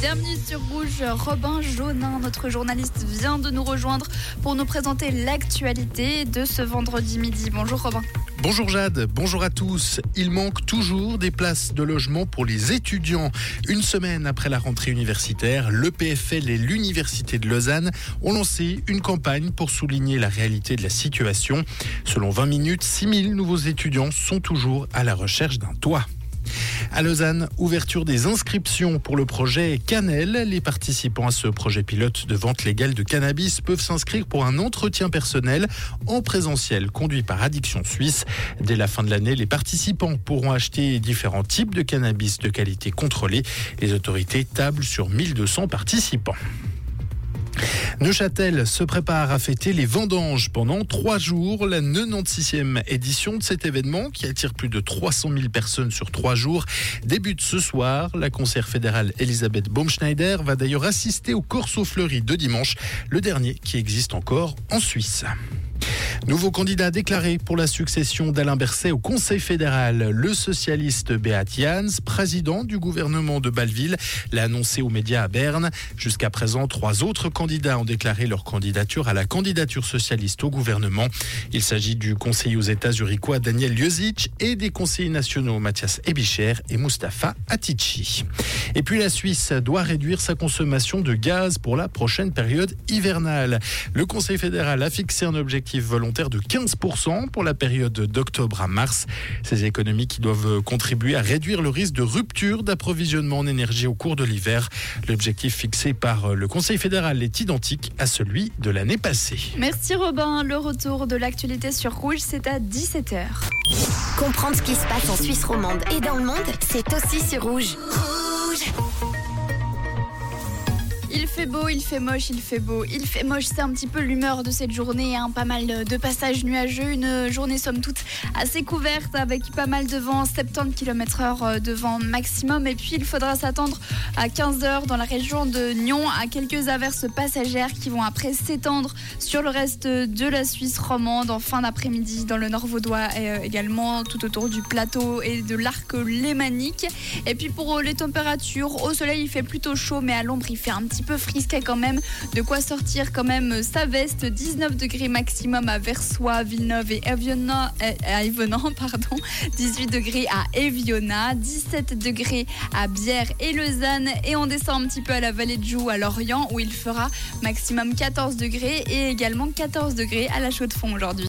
Bienvenue sur Rouge. Robin Jaunin, notre journaliste, vient de nous rejoindre pour nous présenter l'actualité de ce vendredi midi. Bonjour Robin. Bonjour Jade, bonjour à tous. Il manque toujours des places de logement pour les étudiants. Une semaine après la rentrée universitaire, le PFL et l'Université de Lausanne ont lancé une campagne pour souligner la réalité de la situation. Selon 20 minutes, 6000 nouveaux étudiants sont toujours à la recherche d'un toit. À Lausanne, ouverture des inscriptions pour le projet Canel. Les participants à ce projet pilote de vente légale de cannabis peuvent s'inscrire pour un entretien personnel en présentiel conduit par Addiction Suisse. Dès la fin de l'année, les participants pourront acheter différents types de cannabis de qualité contrôlée. Les autorités tablent sur 1200 participants. Neuchâtel se prépare à fêter les vendanges pendant trois jours. La 96e édition de cet événement, qui attire plus de 300 000 personnes sur trois jours, débute ce soir. La conseillère fédérale Elisabeth Baumschneider va d'ailleurs assister au Corso Fleuri de dimanche, le dernier qui existe encore en Suisse. Nouveau candidat déclaré pour la succession d'Alain Berset au Conseil fédéral. Le socialiste Beat Jans, président du gouvernement de Bâle-Ville, l'a annoncé aux médias à Berne. Jusqu'à présent, trois autres candidats ont déclaré leur candidature à la candidature socialiste au gouvernement. Il s'agit du conseiller aux États zurichois Daniel Ljozic et des conseillers nationaux Mathias Ebicher et Mustapha Atici. Et puis la Suisse doit réduire sa consommation de gaz pour la prochaine période hivernale. Le Conseil fédéral a fixé un objectif volontaire de 15% pour la période d'octobre à mars. Ces économies qui doivent contribuer à réduire le risque de rupture d'approvisionnement en énergie au cours de l'hiver. L'objectif fixé par le Conseil fédéral est identique à celui de l'année passée. Merci Robin. Le retour de l'actualité sur Rouge, c'est à 17h. Comprendre ce qui se passe en Suisse romande et dans le monde, c'est aussi sur Rouge. Rouge il fait beau, il fait moche, il fait beau, il fait moche. C'est un petit peu l'humeur de cette journée. Hein. Pas mal de passages nuageux. Une journée, somme toute, assez couverte avec pas mal de vent, 70 km/h de vent maximum. Et puis, il faudra s'attendre à 15h dans la région de Nyon à quelques averses passagères qui vont après s'étendre sur le reste de la Suisse romande en fin d'après-midi dans le nord vaudois et euh, également tout autour du plateau et de l'arc lémanique. Et puis, pour les températures, au soleil, il fait plutôt chaud, mais à l'ombre, il fait un petit peu frisquet quand même. De quoi sortir quand même sa veste. 19 degrés maximum à Versoix, Villeneuve et Eviona, euh, pardon. 18 degrés à Eviona, 17 degrés à Bière et Lausanne. Et on descend un petit peu à la vallée de Joux, à Lorient, où il fera maximum 14 degrés et également 14 degrés à la Chaux-de-Fonds aujourd'hui.